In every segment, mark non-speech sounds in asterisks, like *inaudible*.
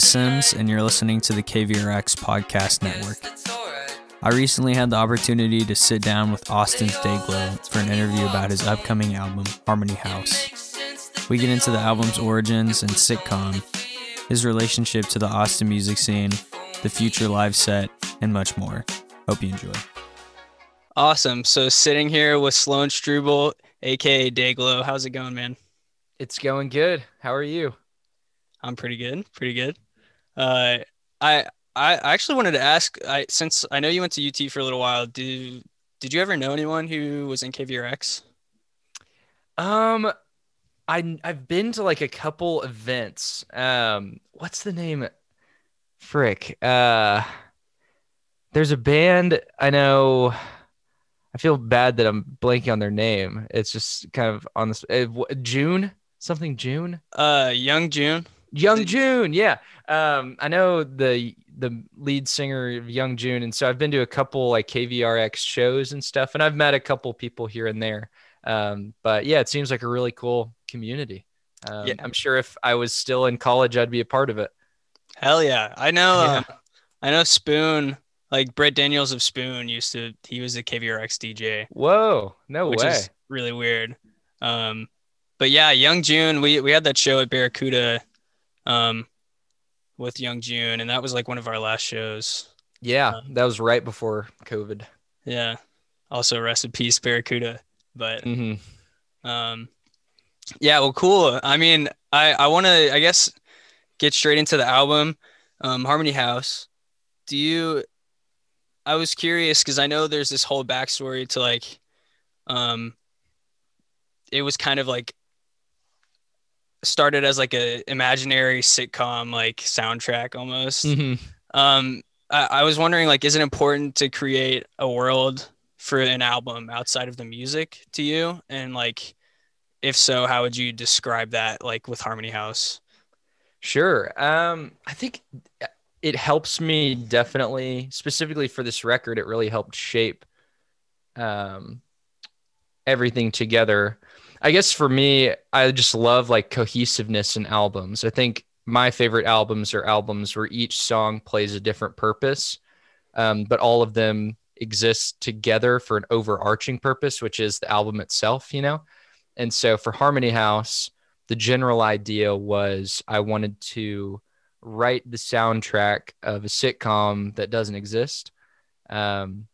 Wes Sims, and you're listening to the KVRX Podcast Network. I recently had the opportunity to sit down with Austin Dayglow for an interview about his upcoming album, Harmony House. We get into the album's origins and sitcom, his relationship to the Austin music scene, the future live set, and much more. Hope you enjoy. Awesome. So sitting here with Sloan Struble, aka Dayglow. How's it going, man? It's going good. How are you? I'm pretty good. Pretty good. Uh, I I actually wanted to ask. I since I know you went to UT for a little while. Did did you ever know anyone who was in KVRX? Um, I I've been to like a couple events. Um, what's the name? Frick. Uh, there's a band I know. I feel bad that I'm blanking on their name. It's just kind of on this uh, June something June. Uh, Young June. Young June, yeah. Um, I know the the lead singer of Young June, and so I've been to a couple like KVRX shows and stuff, and I've met a couple people here and there. Um, but yeah, it seems like a really cool community. Um, yeah. I'm sure if I was still in college, I'd be a part of it. Hell yeah! I know. Yeah. Uh, I know Spoon. Like Britt Daniels of Spoon used to. He was a KVRX DJ. Whoa! No which way. Is really weird. Um, but yeah, Young June. We we had that show at Barracuda um, with Young June, and that was like one of our last shows. Yeah, um, that was right before COVID. Yeah. Also, rest in peace, Barracuda. But mm-hmm. um, yeah, well, cool. I mean, I I want to, I guess, get straight into the album, um, Harmony House. Do you? I was curious because I know there's this whole backstory to like, um, it was kind of like started as like a imaginary sitcom like soundtrack almost. Mm-hmm. Um, I, I was wondering like, is it important to create a world for an album outside of the music to you? And like, if so, how would you describe that like with Harmony House? Sure. Um, I think it helps me definitely, specifically for this record. It really helped shape um, everything together I guess for me, I just love like cohesiveness in albums. I think my favorite albums are albums where each song plays a different purpose, um, but all of them exist together for an overarching purpose, which is the album itself, you know? And so for Harmony House, the general idea was I wanted to write the soundtrack of a sitcom that doesn't exist. Um,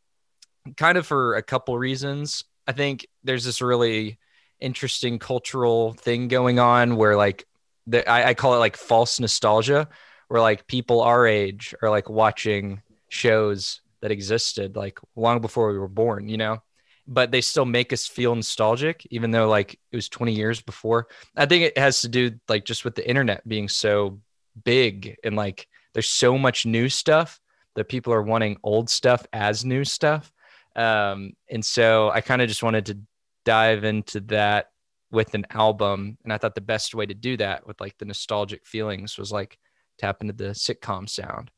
kind of for a couple reasons. I think there's this really interesting cultural thing going on where like the, I, I call it like false nostalgia where like people our age are like watching shows that existed like long before we were born you know? But they still make us feel nostalgic even though like it was 20 years before. I think it has to do like just with the internet being so big and like there's so much new stuff that people are wanting old stuff as new stuff. Um, and so i kind of just wanted to dive into that with an album and i thought the best way to do that with like the nostalgic feelings was like tap into the sitcom sound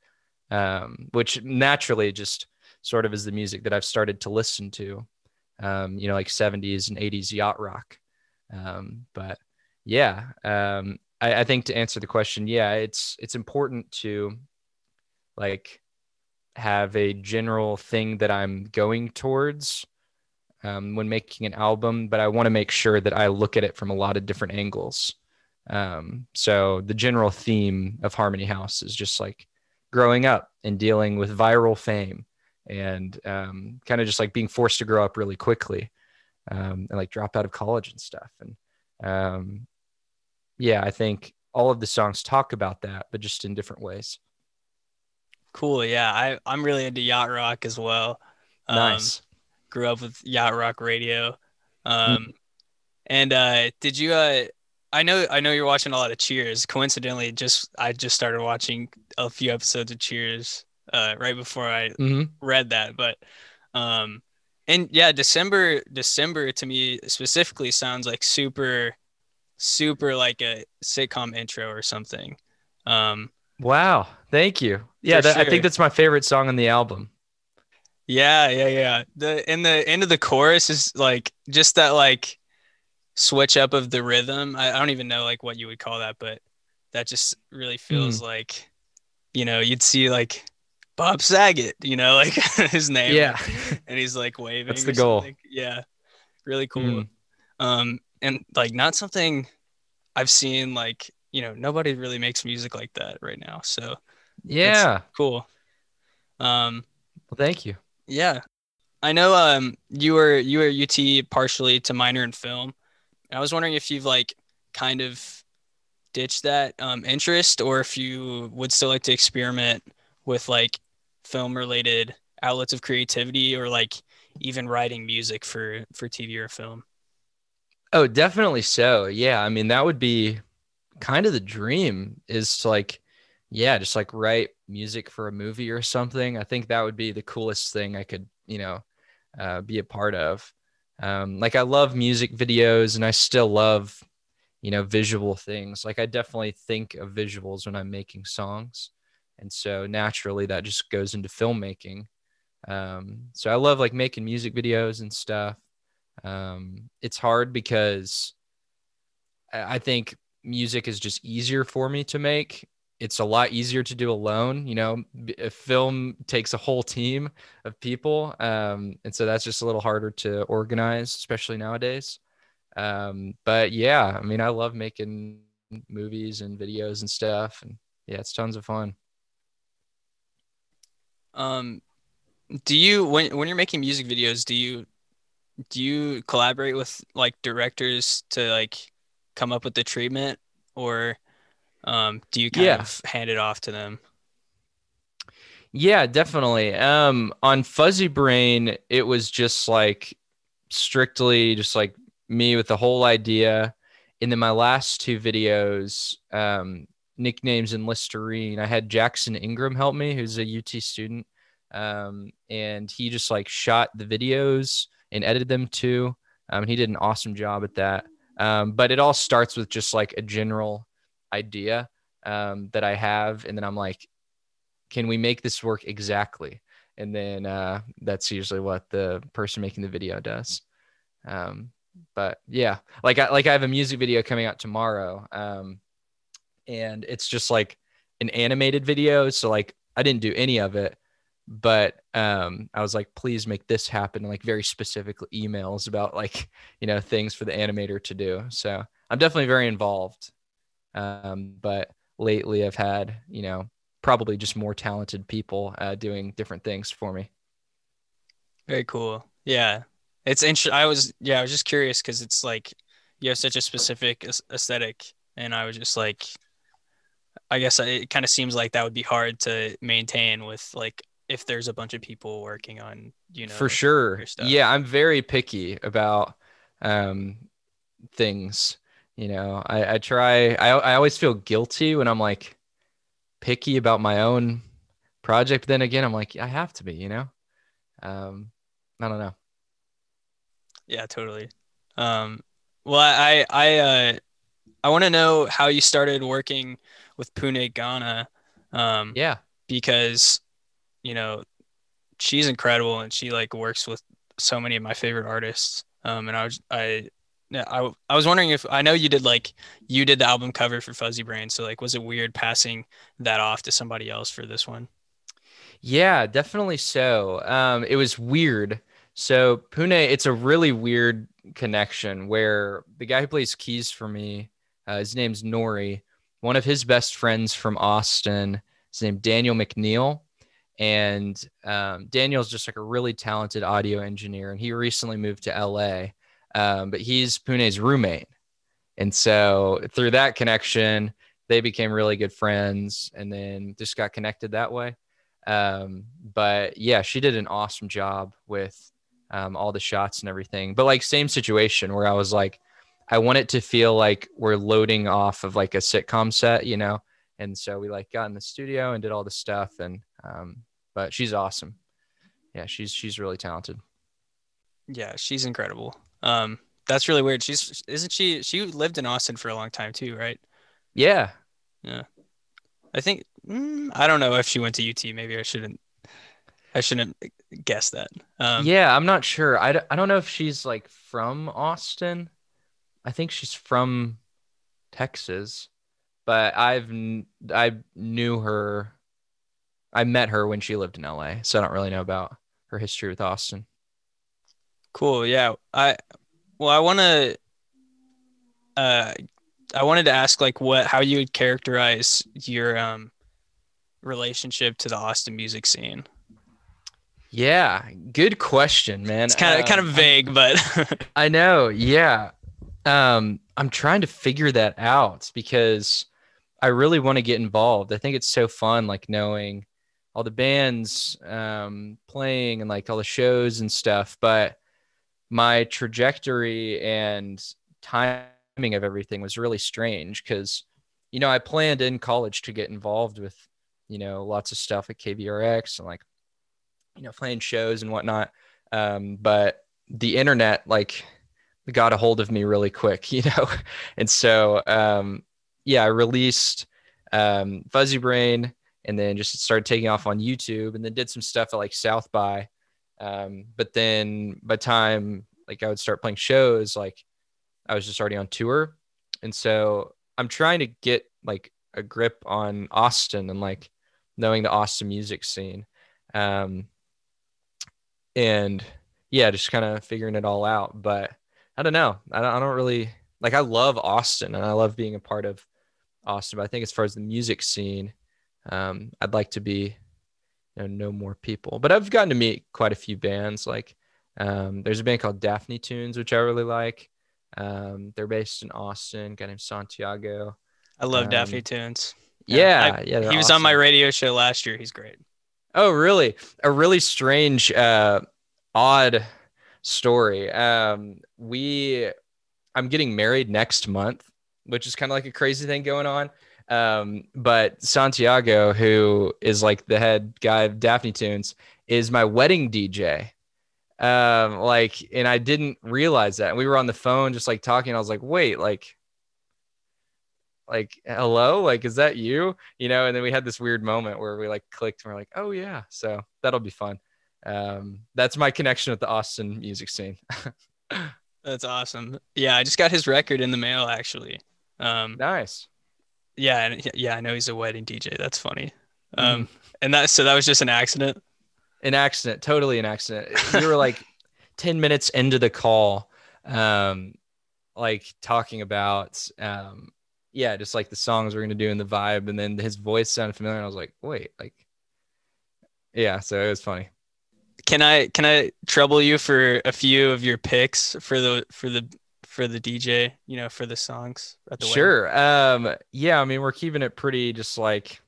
um, which naturally just sort of is the music that i've started to listen to um, you know like 70s and 80s yacht rock um, but yeah um, I, I think to answer the question yeah it's it's important to like have a general thing that i'm going towards um, when making an album, but I want to make sure that I look at it from a lot of different angles. Um, so the general theme of Harmony House is just like growing up and dealing with viral fame and um, kind of just like being forced to grow up really quickly um, and like drop out of college and stuff. And um, yeah, I think all of the songs talk about that, but just in different ways. Cool. Yeah, I, I'm really into yacht rock as well. Um, nice grew up with yacht rock radio. Um, mm-hmm. and uh, did you? Uh, I know I know you're watching a lot of Cheers. Coincidentally, just I just started watching a few episodes of Cheers uh, right before I mm-hmm. read that. But um, and yeah, December December to me specifically sounds like super super like a sitcom intro or something. Um, wow, thank you. Yeah, that, sure. I think that's my favorite song on the album. Yeah, yeah, yeah. The in the end of the chorus is like just that like switch up of the rhythm. I, I don't even know like what you would call that, but that just really feels mm. like you know, you'd see like Bob Saget, you know, like *laughs* his name. Yeah. And he's like waving. That's the goal. something. Yeah. Really cool. Mhm. Um, and like not something I've seen like, you know, nobody really makes music like that right now. So Yeah. cool. Um, Well, thank you. Yeah. I know um you were you were UT partially to minor in film. I was wondering if you've like kind of ditched that um interest or if you would still like to experiment with like film related outlets of creativity or like even writing music for for TV or film. Oh, definitely so. Yeah. I mean, that would be kind of the dream is to like, yeah, just like write music for a movie or something. I think that would be the coolest thing I could, you know, uh, be a part of. Um, like I love music videos and I still love, you know, visual things. Like I definitely think of visuals when I'm making songs. And so naturally that just goes into filmmaking. Um, so I love like making music videos and stuff. Um, it's hard because I think music is just easier for me to make. It's a lot easier to do alone. You know, a film takes a whole team of people. Um, and so that's just a little harder to organize, especially nowadays. Um, but yeah, I mean, I love making movies and videos and stuff. And yeah, it's tons of fun. Um do you when when you're making music videos, do you do you collaborate with like directors to like come up with the treatment or um do you kind Yeah. of hand it off to them? Yeah, definitely. Um, on Fuzzy Brain, it was just like strictly just like me with the whole idea. And then my last two videos, um, nicknames and Listerine, I had Jackson Ingram help me, who's a UT student. Um, and he just like shot the videos and edited them too. Um, he did an awesome job at that. Um, but it all starts with just like a general idea um, that I have. And then I'm like, can we make this work exactly? And then uh, that's usually what the person making the video does. Um, but yeah like I, like I have a music video coming out tomorrow. Um, and it's just like an animated video. So like I didn't do any of it but um, I was like please make this happen. Like very specific emails about like you know things for the animator to do. So I'm definitely very involved um, but lately I've had you know probably just more talented people uh, doing different things for me. Very cool. Yeah. It's interesting. I was, yeah, I was just curious because it's like you have such a specific aes- aesthetic. And I was just like, I guess it kind of seems like that would be hard to maintain with like if there's a bunch of people working on, you know, for sure. Yeah, I'm very picky about um, things. You know, I, I try. I I always feel guilty when I'm like picky about my own project. Then again, I'm like I have to be. You know, um, I don't know. Yeah, totally. Um, well, I, I, uh, I want to know how you started working with Pooneh Ghana. Um, Yeah, because you know she's incredible and she like works with so many of my favorite artists um and i was i I, I was wondering if I know you did like you did the album cover for Fuzzy Brain, so like was it weird passing that off to somebody else for this one? Yeah, definitely so. Um, it was weird. So Pooneh, it's a really weird connection where the guy who plays keys for me, uh, his name's Nori. One of his best friends from Austin, his name Daniel McNeil, and um, Daniel's just like a really talented audio engineer, and he recently moved to LA. Um, but he's Pooneh's roommate, and so through that connection, they became really good friends, and then just got connected that way. Um, but yeah, she did an awesome job with um, all the shots and everything. But like same situation where I was like, I want it to feel like we're loading off of like a sitcom set, you know. And so we like got in the studio and did all the stuff. And um, but she's awesome. Yeah, she's she's really talented. Yeah, she's incredible. Um, that's really weird. She's isn't she? She lived in Austin for a long time too, right? Yeah, Yeah. I think mm, I don't know if she went to UT. Maybe I shouldn't. I shouldn't guess that. Um, yeah. I'm not sure. I, d- I don't know if she's like from Austin. I think she's from Texas, but I've I knew her I met her when she lived in LA, so I don't really know about her history with Austin. Cool. Yeah. I well, I want to. Uh, I wanted to ask like what how you would characterize your um relationship to the Austin music scene. Yeah, good question, man. It's kind of kind of Um, vague, but *laughs* I know. Yeah. Um, I'm trying to figure that out because I really want to get involved. I think it's so fun, like knowing all the bands um, playing and like all the shows and stuff. But my trajectory and timing of everything was really strange because, you know, I planned in college to get involved with, you know, lots of stuff at KVRX and like, you know, playing shows and whatnot. Um, but the internet, like, got a hold of me really quick, *laughs* you know? And so, um, yeah, I released um, Fuzzy Brain and then just started taking off on YouTube and then did some stuff at like South by. Um, but then by time like I would start playing shows, like I was just already on tour. And so I'm trying to get like a grip on Austin and like knowing the Austin music scene. Um, and yeah, just kind of figuring it all out. But I don't know. I don't, I don't really like. I love Austin and I love being a part of Austin. But I think as far as the music scene, um, I'd like to be, know, know more people. But I've gotten to meet quite a few bands. Like um, there's a band called Daphne Tunes, which I really like. Um, they're based in Austin. Guy named Santiago. I love Um, Daphne Tunes. Yeah, yeah. they're he was on my radio show last year. He's great. Oh, really? A really strange, uh, odd story. Um, we, I'm getting married next month, which is kind of like a crazy thing going on. Um, but Santiago, who is like the head guy of Daphne Tunes, is my wedding DJ. Um, like, and I didn't realize that. And we were on the phone just like talking. I was like, wait, like, like hello like is that you you know and then we had this weird moment where we like clicked and we're like oh yeah so that'll be fun um that's my connection with the austin music scene *laughs* That's awesome. Yeah, I just got his record in the mail actually. Um, nice yeah, and yeah, I know he's a wedding DJ. That's funny. Mm-hmm. Um, and that so that was just an accident. an accident totally an accident we were like *laughs* 10 minutes into the call um like talking about um yeah just like the songs we're gonna do and the vibe and then his voice sounded familiar and i was like wait like yeah so it was funny Can I can I trouble you for a few of your picks for the for the for the DJ? You know, for the songs at the wedding? Sure. Um, yeah, I mean, we're keeping it pretty just like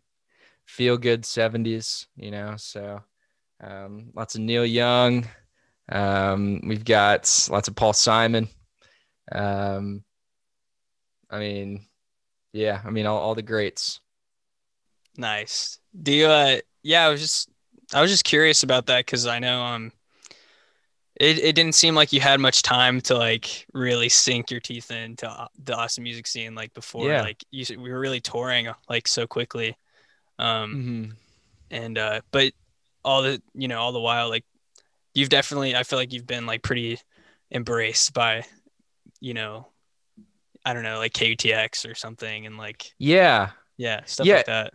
feel good 70s, you know. So um, lots of Neil Young. Um, we've got lots of Paul Simon. Um, I mean, yeah, I mean all, all the greats. Nice. Do you? Uh, yeah, I was just I was just curious about that because I know um, it it didn't seem like you had much time to like really sink your teeth into uh, the Austin music scene like before. Yeah. Like you, we were really touring like so quickly, um, Mm-hmm. and uh, but all the you know all the while like you've definitely I feel like you've been like pretty embraced by you know I don't know like KUTX or something and like Yeah. yeah stuff Yeah. like that.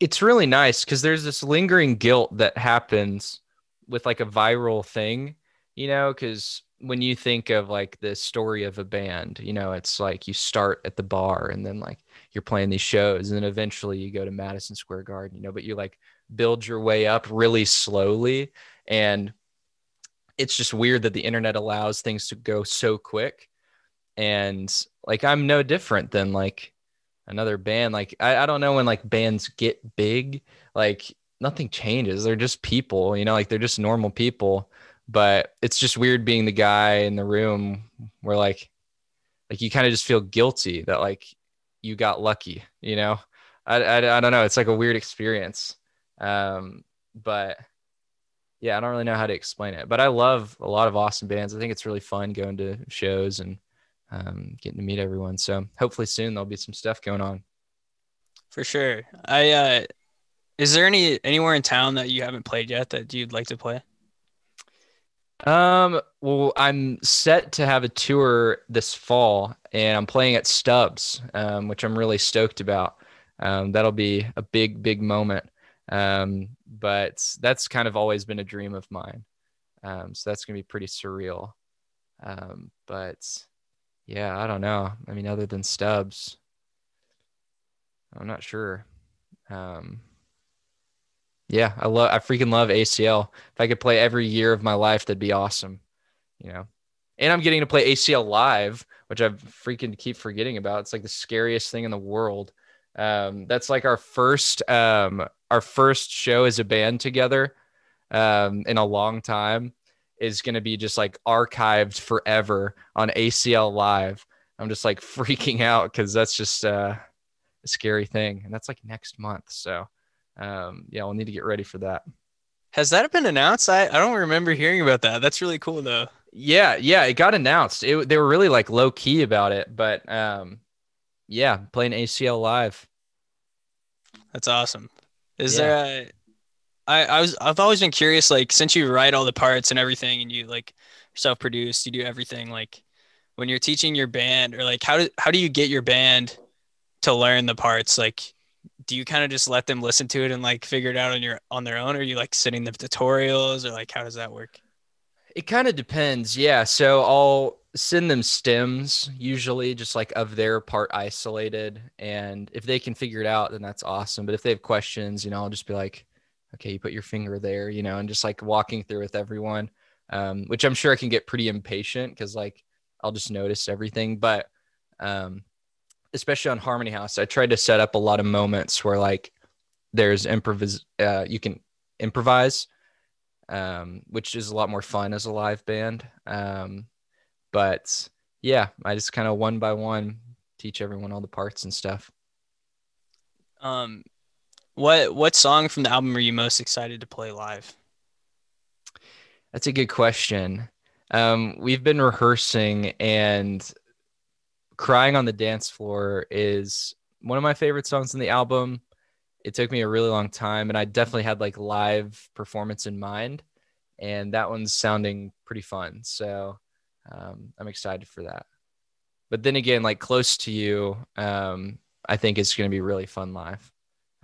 it's really nice because there's this lingering guilt that happens with like a viral thing, you know, because when you think of like the story of a band, you know, it's like you start at the bar and then like you're playing these shows and then eventually you go to Madison Square Garden, you know, but you like build your way up really slowly. And it's just weird that the internet allows things to go so quick. And like I'm no different than like another band. Like I, I don't know when like bands get big, like nothing changes. They're just people, you know, like they're just normal people. But it's just weird being the guy in the room where like like you kind of just feel guilty that like you got lucky, you know. I, I, I don't know. It's like a weird experience. Um, but yeah, I don't really know how to explain it. But I love a lot of awesome bands. I think it's really fun going to shows and um, getting to meet everyone. So hopefully soon there'll be some stuff going on. For sure. I uh is there any anywhere in town that you haven't played yet that you'd like to play? Um, well, I'm set to have a tour this fall, and I'm playing at Stubbs, um, which I'm really stoked about. Um, that'll be a big, big moment. Um, but that's kind of always been a dream of mine. Um, so that's gonna be pretty surreal. Um, but yeah, I don't know. I mean, other than Stubbs, I'm not sure. Um, yeah, I love, I freaking love ACL. If I could play every year of my life, that'd be awesome. You know, and I'm getting to play ACL live, which I freaking keep forgetting about. It's like the scariest thing in the world. Um, that's like our first, um, our first show as a band together, um, in a long time is going to be just like archived forever on ACL live. I'm just like *laughs* freaking out because that's just uh, a scary thing, and that's like next month. So um, yeah, we'll need to get ready for that. Has that been announced? I, I don't remember hearing about that. That's really cool though. Yeah, yeah, it got announced. It, they were really like low key about it, but um, yeah, playing ACL live. That's awesome. Is yeah. there a I, I was I've always been curious, like since you write all the parts and everything and you like self produce, you do everything, like when you're teaching your band or like how do how do you get your band to learn the parts? Like do you kind of just let them listen to it and like figure it out on your on their own or are you like sending them tutorials or like how does that work? It kind of depends. Yeah. So I'll send them stems usually just like of their part isolated and if they can figure it out then that's awesome but if they have questions you know i'll just be like okay, you put your finger there, you know, and just like walking through with everyone, um, which I'm sure I can get pretty impatient because like I'll just notice everything. But um, especially on Harmony House, I tried to set up a lot of moments where like there's improvise, uh, you can improvise, um, which is a lot more fun as a live band. Um, but yeah, I just kind of one by one teach everyone all the parts and stuff. Um, what what song from the album are you most excited to play live? That's a good question. Um, we've been rehearsing, and "Crying on the Dance Floor" is one of my favorite songs in the album. It took me a really long time, and I definitely had like live performance in mind, and that one's sounding pretty fun. So um, I'm excited for that. But then again, like "Close to You," um, I think it's going to be really fun live.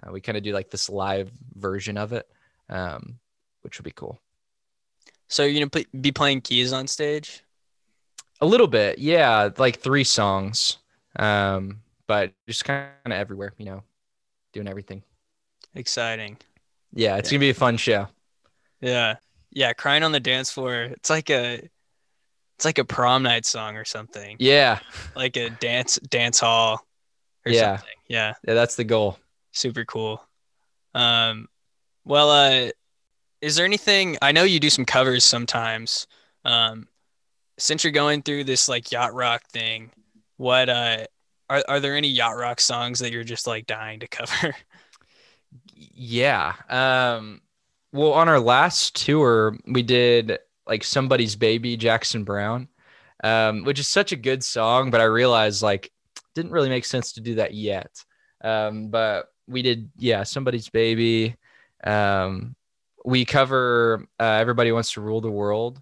Uh, we kind of do like this live version of it, um, which would be cool. So you're gonna be playing keys on stage? A little bit, yeah, like three songs, um, but just kind of everywhere, you know, doing everything. Exciting. Yeah, it's yeah. gonna be a fun show. Yeah, yeah, crying on the dance floor. It's like a, it's like a prom night song or something. Yeah, like a dance dance hall. yeah. Something. Yeah. Yeah, that's the goal super cool. Um, well, uh, is there anything? I know you do some covers sometimes. Um, since you're going through this like yacht rock thing, what uh, are are there any yacht rock songs that you're just like dying to *laughs* cover? yeah. Um, well, on our last tour, we did like somebody's baby, Jackson Browne. um, which is such a good song, but I realized like didn't really make sense to do that yet. Um, but we did yeah somebody's baby um, we cover uh, everybody wants to rule the world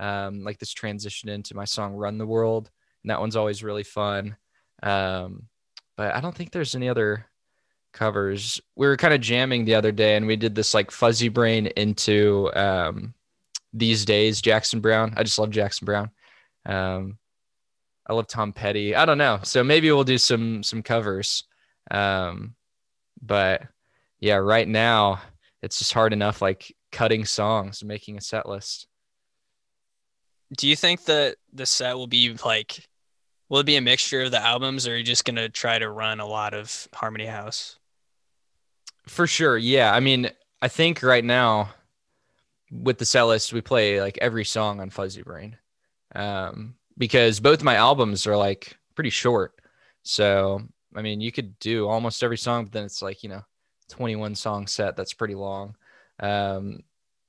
um, like this transition into my song run the world and that one's always really fun um, but i don't think there's any other covers we were kind of jamming the other day and we did this like fuzzy brain into um, these days jackson Browne. i just love jackson Browne. um, i love tom petty i don't know so maybe we'll do some some covers um, but yeah, right now it's just hard enough like cutting songs, making a set list. Do you think that the set will be like will it be a mixture of the albums or are you just gonna try to run a lot of Harmony House? For sure. Yeah. I mean, I think right now with the set list, we play like every song on Fuzzy Brain. Um, because both my albums are like pretty short. So I mean, you could do almost every song, but then it's like, you know, 21 song set. That's pretty long. Um,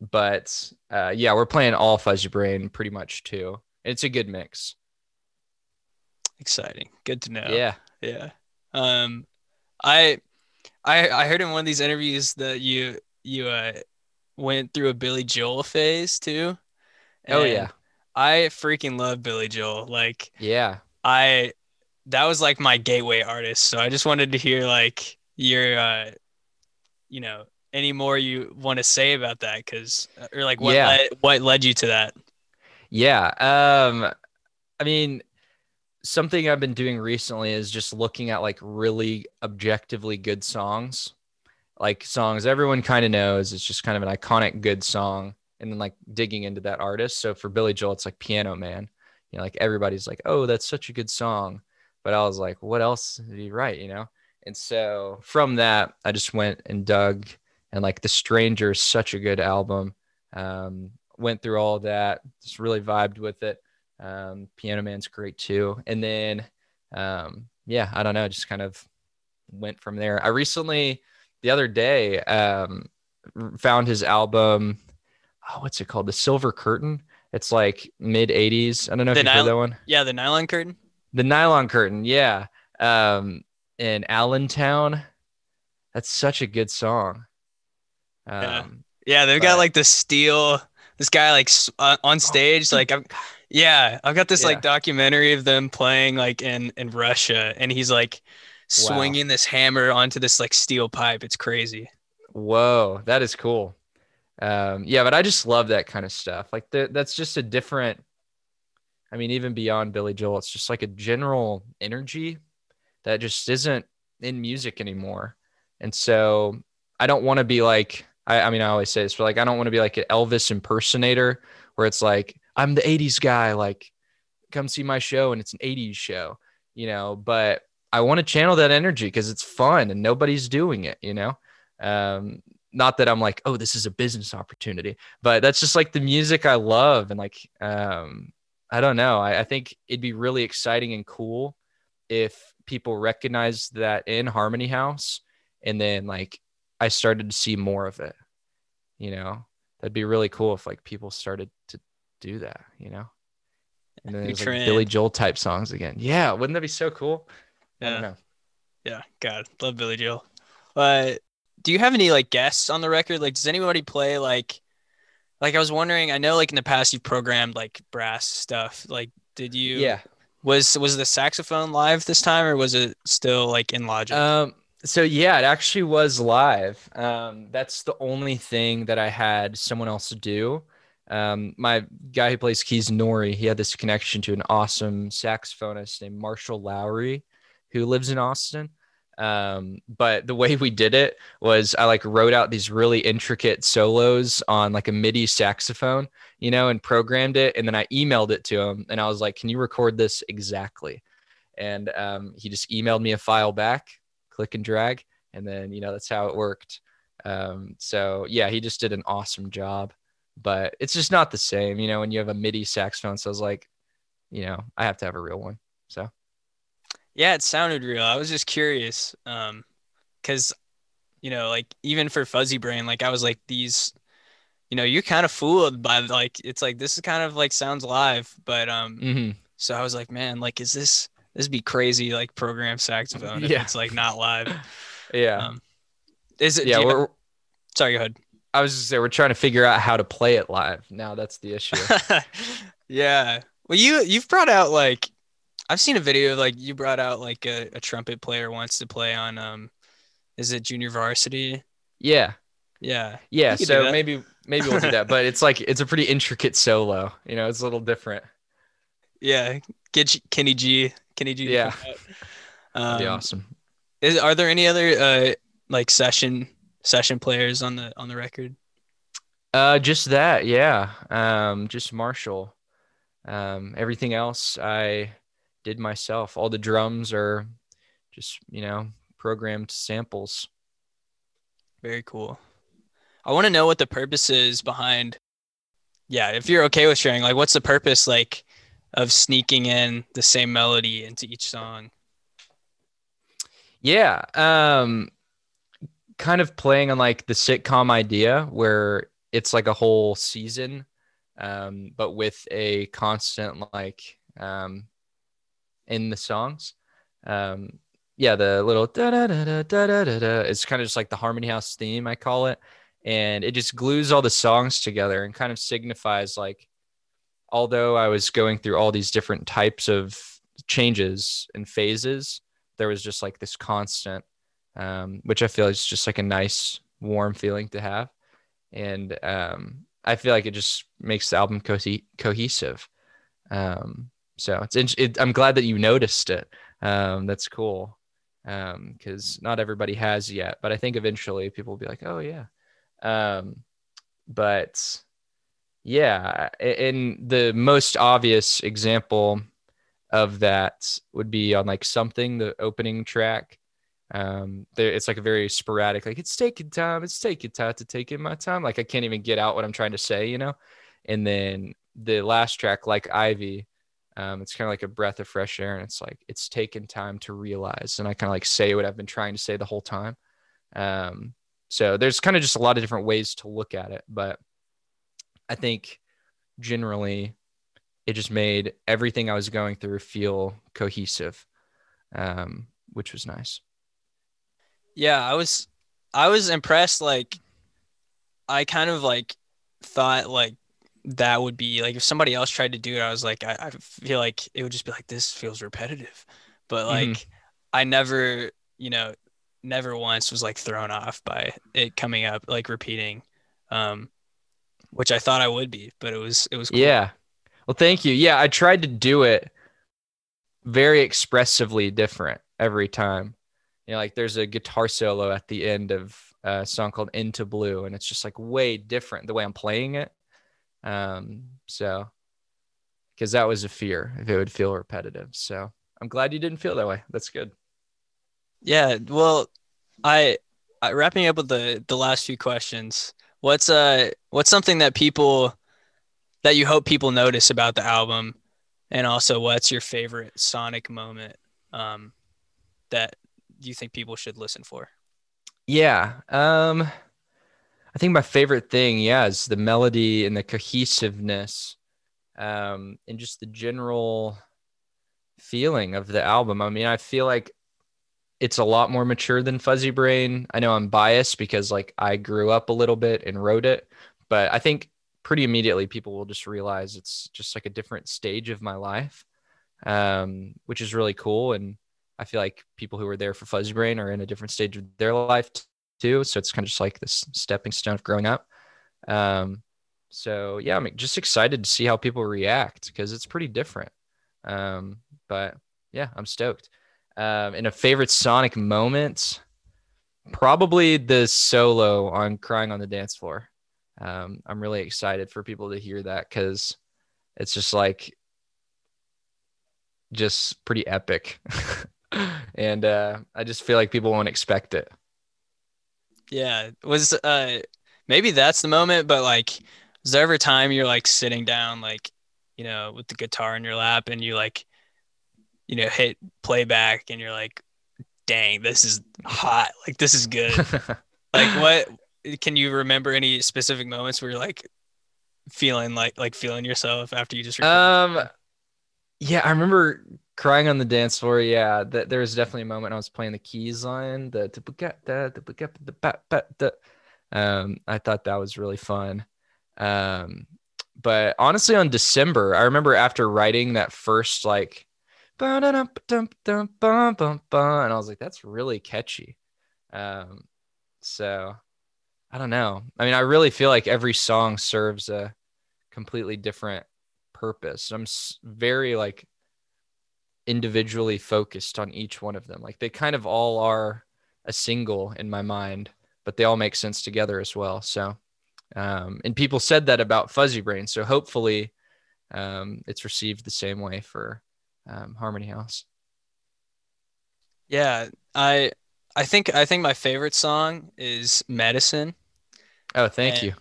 but uh, yeah, we're playing all Fuzzy Brain pretty much too. It's a good mix. Exciting. Good to know. Yeah. Yeah. Um, I, I, I heard in one of these interviews that you, you, uh, went through a Billy Joel phase too. oh yeah. I freaking love Billy Joel. Like, yeah, I, that was like my gateway artist. So I just wanted to hear like your, uh, you know, any more you want to say about that? Because or like what Yeah. led, what led you to that? Yeah. Um, I mean, something I've been doing recently is just looking at like really objectively good songs, like songs everyone kind of knows. It's just kind of an iconic good song, and then like digging into that artist. So for Billy Joel, it's like Piano Man. You know, like everybody's like, "Oh, that's such a good song," but I was like, "What else did he write?" You know. And so from that, I just went and dug, and like The Stranger is such a good album. Um, went through all that, just really vibed with it. Um, Piano Man's great too. And then, um, yeah, I don't know, just kind of went from there. I recently, the other day, um, found his album. Oh, what's it called? The Silver Curtain. It's like mid 80s. I don't know The if you heard that one. Yeah, the nylon curtain. The Nylon Curtain. Yeah. Um, in Allentown. That's such a good song. Um, Yeah. Yeah, they've got like the steel. This guy like uh, on stage, like I'm. Yeah, I've got this Yeah. like documentary of them playing like in in Russia, and he's like swinging this hammer onto this like steel pipe. It's crazy. Whoa, that is cool. Um, yeah, but I just love that kind of stuff. Like the, that's just a different. I mean, even beyond Billy Joel, it's just like a general energy that just isn't in music anymore. And so I don't want to be like I, I mean, I always say this, but like I don't want to be like an Elvis impersonator where it's like I'm the '80s guy, like come see my show and it's an '80s show, you know. But I want to channel that energy because it's fun and nobody's doing it, you know. Um, not that I'm like, oh, this is a business opportunity, but that's just like the music I love. And like, um, I don't know. I, I think it'd be really exciting and cool if people recognize that in Harmony House and then like I started to see more of it, you know, that'd be really cool if like people started to do that, you know, and then like. Billy Joel type songs again. Yeah. Wouldn't that be so cool? I don't Yeah. know. Yeah, God, love Billy Joel. But do you have any like guests on the record? Like, does anybody play like, like I was wondering. I know like in the past you've programmed like brass stuff. Like, did you? Yeah. Was was the saxophone live this time, or was it still like in Logic? Um, so yeah, it actually was live. Um, that's the only thing that I had someone else do. Um, my guy who plays keys, Nori, he had this connection to an awesome saxophonist named Marshall Lowry, who lives in Austin. Um, but the way we did it was I like wrote out these really intricate solos on like a MIDI saxophone, you know, and programmed it. And then I emailed it to him and I was like, can you record this exactly? And um, he just emailed me a file back, click and drag. And then, you know, that's how it worked. Um, so yeah, he just did an awesome job, but it's just not the same, you know, when you have a MIDI saxophone. So I was like, you know, I have to have a real one. So yeah, it sounded real. I was just curious, um, because you know, like even for Fuzzy Brain, like I was like these, you know, you're kind of fooled by like it's like this is kind of like sounds live, but um, mhm. so I was like, man, like is this this would be crazy like program saxophone if Yeah. it's like not live? *laughs* yeah. Um, is it? yeah. We're, sorry, go ahead. I was just say we're trying to figure out how to play it live. Now that's the issue. *laughs* yeah. Well, you you've brought out like I've seen a video of like you brought out like a, a trumpet player wants to play on um is it junior varsity? yeah. Yeah. Yeah. You could do So maybe maybe we'll do that. But it's like it's a pretty intricate solo. You know, it's a little different. Yeah. Get G- Kenny G. Kenny G. Yeah. That'd be Um, awesome. Is are there any other uh like session session players on the on the record? Uh, just that, yeah. Um, just Marshall. Um, everything else I did myself. All the drums are just you know programmed samples. Very cool. I want to know what the purpose is behind. Yeah, if you're okay with sharing, like, what's the purpose like of sneaking in the same melody into each song. Yeah. Um, kind of playing on like the sitcom idea where it's like a whole season, um, but with a constant like um, in the songs. Um, yeah, the little da da da da da da da. It's kind of just like the Harmony House theme, I call it, and it just glues all the songs together and kind of signifies like although I was going through all these different types of changes and phases, there was just like this constant, um, which I feel is just like a nice warm feeling to have. And um, I feel like it just makes the album co- cohesive. Um, so it's it, I'm glad that you noticed it. Um, that's cool because um, not everybody has yet, but I think eventually people will be like, oh yeah. Um, but yeah, and the most obvious example of that would be on like something the opening track. Um there it's like a very sporadic like it's taking time it's taking time to take in my time. Like i can't even get out what i'm trying to say you know? And then the last track like ivy um it's kind of like a breath of fresh air and it's like it's taken time to realize and i kind of like say what i've been trying to say the whole time. Um so there's kind of just a lot of different ways to look at it but i think generally it just made everything i was going through feel cohesive um which was nice yeah, I was I was impressed like I kind of like thought like that would be like if somebody else tried to do it, I was like I, I feel like it would just be like this feels repetitive. But like mm-hmm. I never, you know, never once was like thrown off by it coming up like repeating. Um which I thought I would be, but it was it was cool. Yeah. Well, thank you. Yeah, I tried to do it very expressively different every time you know, like there's a guitar solo at the end of a song called Into Blue, and it's just like way different the way I'm playing it. Um, so because that was a fear if it would feel repetitive. So I'm glad you didn't feel that way. That's good. Yeah. Well, I, I wrapping up with the the last few questions. What's uh what's something that people that you hope people notice about the album, and also what's your favorite sonic moment um, that you think people should listen for? Yeah. Um, I think my favorite thing, yeah, is the melody and the cohesiveness, um, and just the general feeling of the album. I mean, I feel like it's a lot more mature than Fuzzy Brain. I know I'm biased because like I grew up a little bit and wrote it, but I think pretty immediately people will just realize it's just like a different stage of my life, um, which is really cool. And I feel like people who were there for Fuzzy Brain are in a different stage of their life too. So it's kind of just like this stepping stone of growing up. Um, so yeah, I'm just excited to see how people react because it's pretty different. Um, but yeah, I'm stoked. Um, a favorite Sonic moment, probably the solo on "Crying on the Dance Floor." Um, I'm really excited for people to hear that because it's just like just pretty epic. *laughs* and uh, I just feel like people won't expect it. Yeah, was uh maybe that's the moment, but like, is there ever time you're like sitting down, like, you know, with the guitar in your lap, and you like, you know, hit playback, and you're like, dang, this is hot, like this is good. *laughs* like, what can you remember any specific moments where you're like feeling like like feeling yourself after you just recorded? um yeah i remember crying on the dance floor yeah that there was definitely a moment i was playing the keys line the the um i thought that was really fun um but honestly on december i remember after writing that first like and i was like that's really catchy um so i don't know i mean i really feel like every song serves a completely different purpose i'm very like individually focused on each one of them. Like they kind of all are a single in my mind, but they all make sense together as well. So, um, and people said that about Fuzzy Brain. So hopefully, um, it's received the same way for um, Harmony House. Yeah, I I think I think my favorite song is Medicine. Oh, thank and you.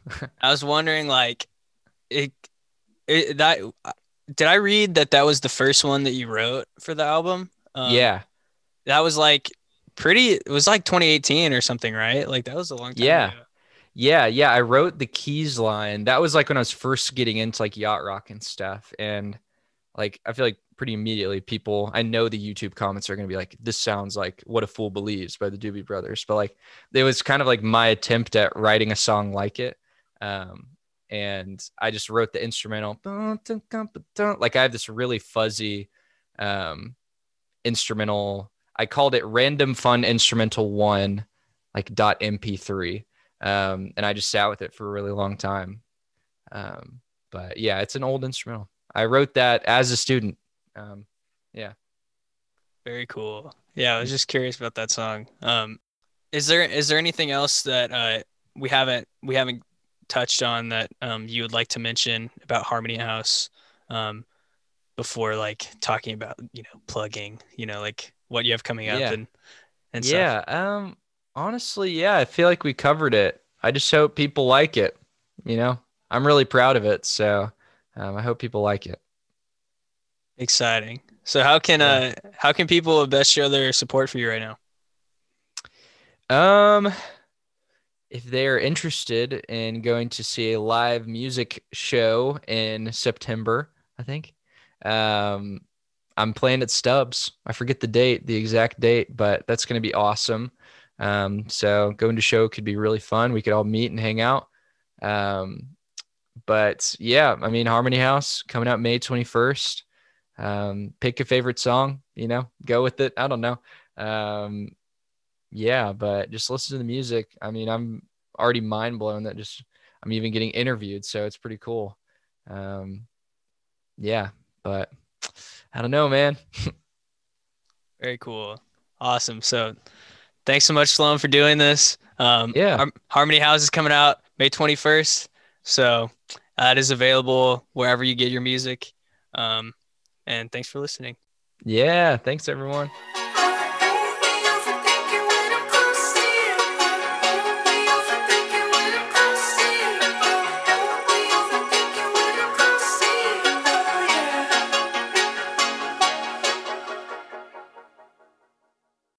I was wondering, like, it, it that did I read that that was the first one that you wrote for the album? Um, yeah. That was like pretty, it was like 2018 or something, right? Like that was a long time yeah. Ago. Yeah. Yeah. I wrote the keys line. That was like when I was first getting into like yacht rock and stuff. And like, I feel like pretty immediately people, I know the YouTube comments are going to be like, this sounds like What a Fool Believes by the Doobie Brothers. But like, it was kind of like my attempt at writing a song like it. Um, and I just wrote the instrumental. Like I have this really fuzzy um, instrumental. I called it Random Fun Instrumental One, like dot MP3. Um, and I just sat with it for a really long time. Um, but yeah, it's an old instrumental. I wrote that as a student. Um, yeah. Very cool. Yeah, I was just curious about that song. Um, is there is there anything else that uh, we haven't we haven't touched on that um, you would like to mention about Harmony House um, before like talking about you know plugging you know like what you have coming up Yeah. and and yeah. Um, honestly, yeah, I feel like we covered it. I just hope people like it. You know, I'm really proud of it. So um, I hope people like it. Exciting. So how can uh how can people best show their support for you right now? Um, if they are interested in going to see a live music show in September, I think, um, I'm playing at Stubbs. I forget the date, the exact date, but that's going to be awesome. Um, so going to show could be really fun. We could all meet and hang out. Um, but yeah, I mean, Harmony House coming out May 21st. Um, pick a favorite song, you know, go with it. I don't know. Um, yeah, but just listen to the music. I mean, I'm already mind blown that just I'm even getting interviewed, so it's pretty cool. Um, yeah, but I don't know, man. *laughs* Very cool. Awesome. So thanks so much, Sloan, for doing this. Um, Yeah. Har- Harmony House is coming out May 21st. So that is available wherever you get your music. Um, and thanks for listening. Yeah, thanks everyone.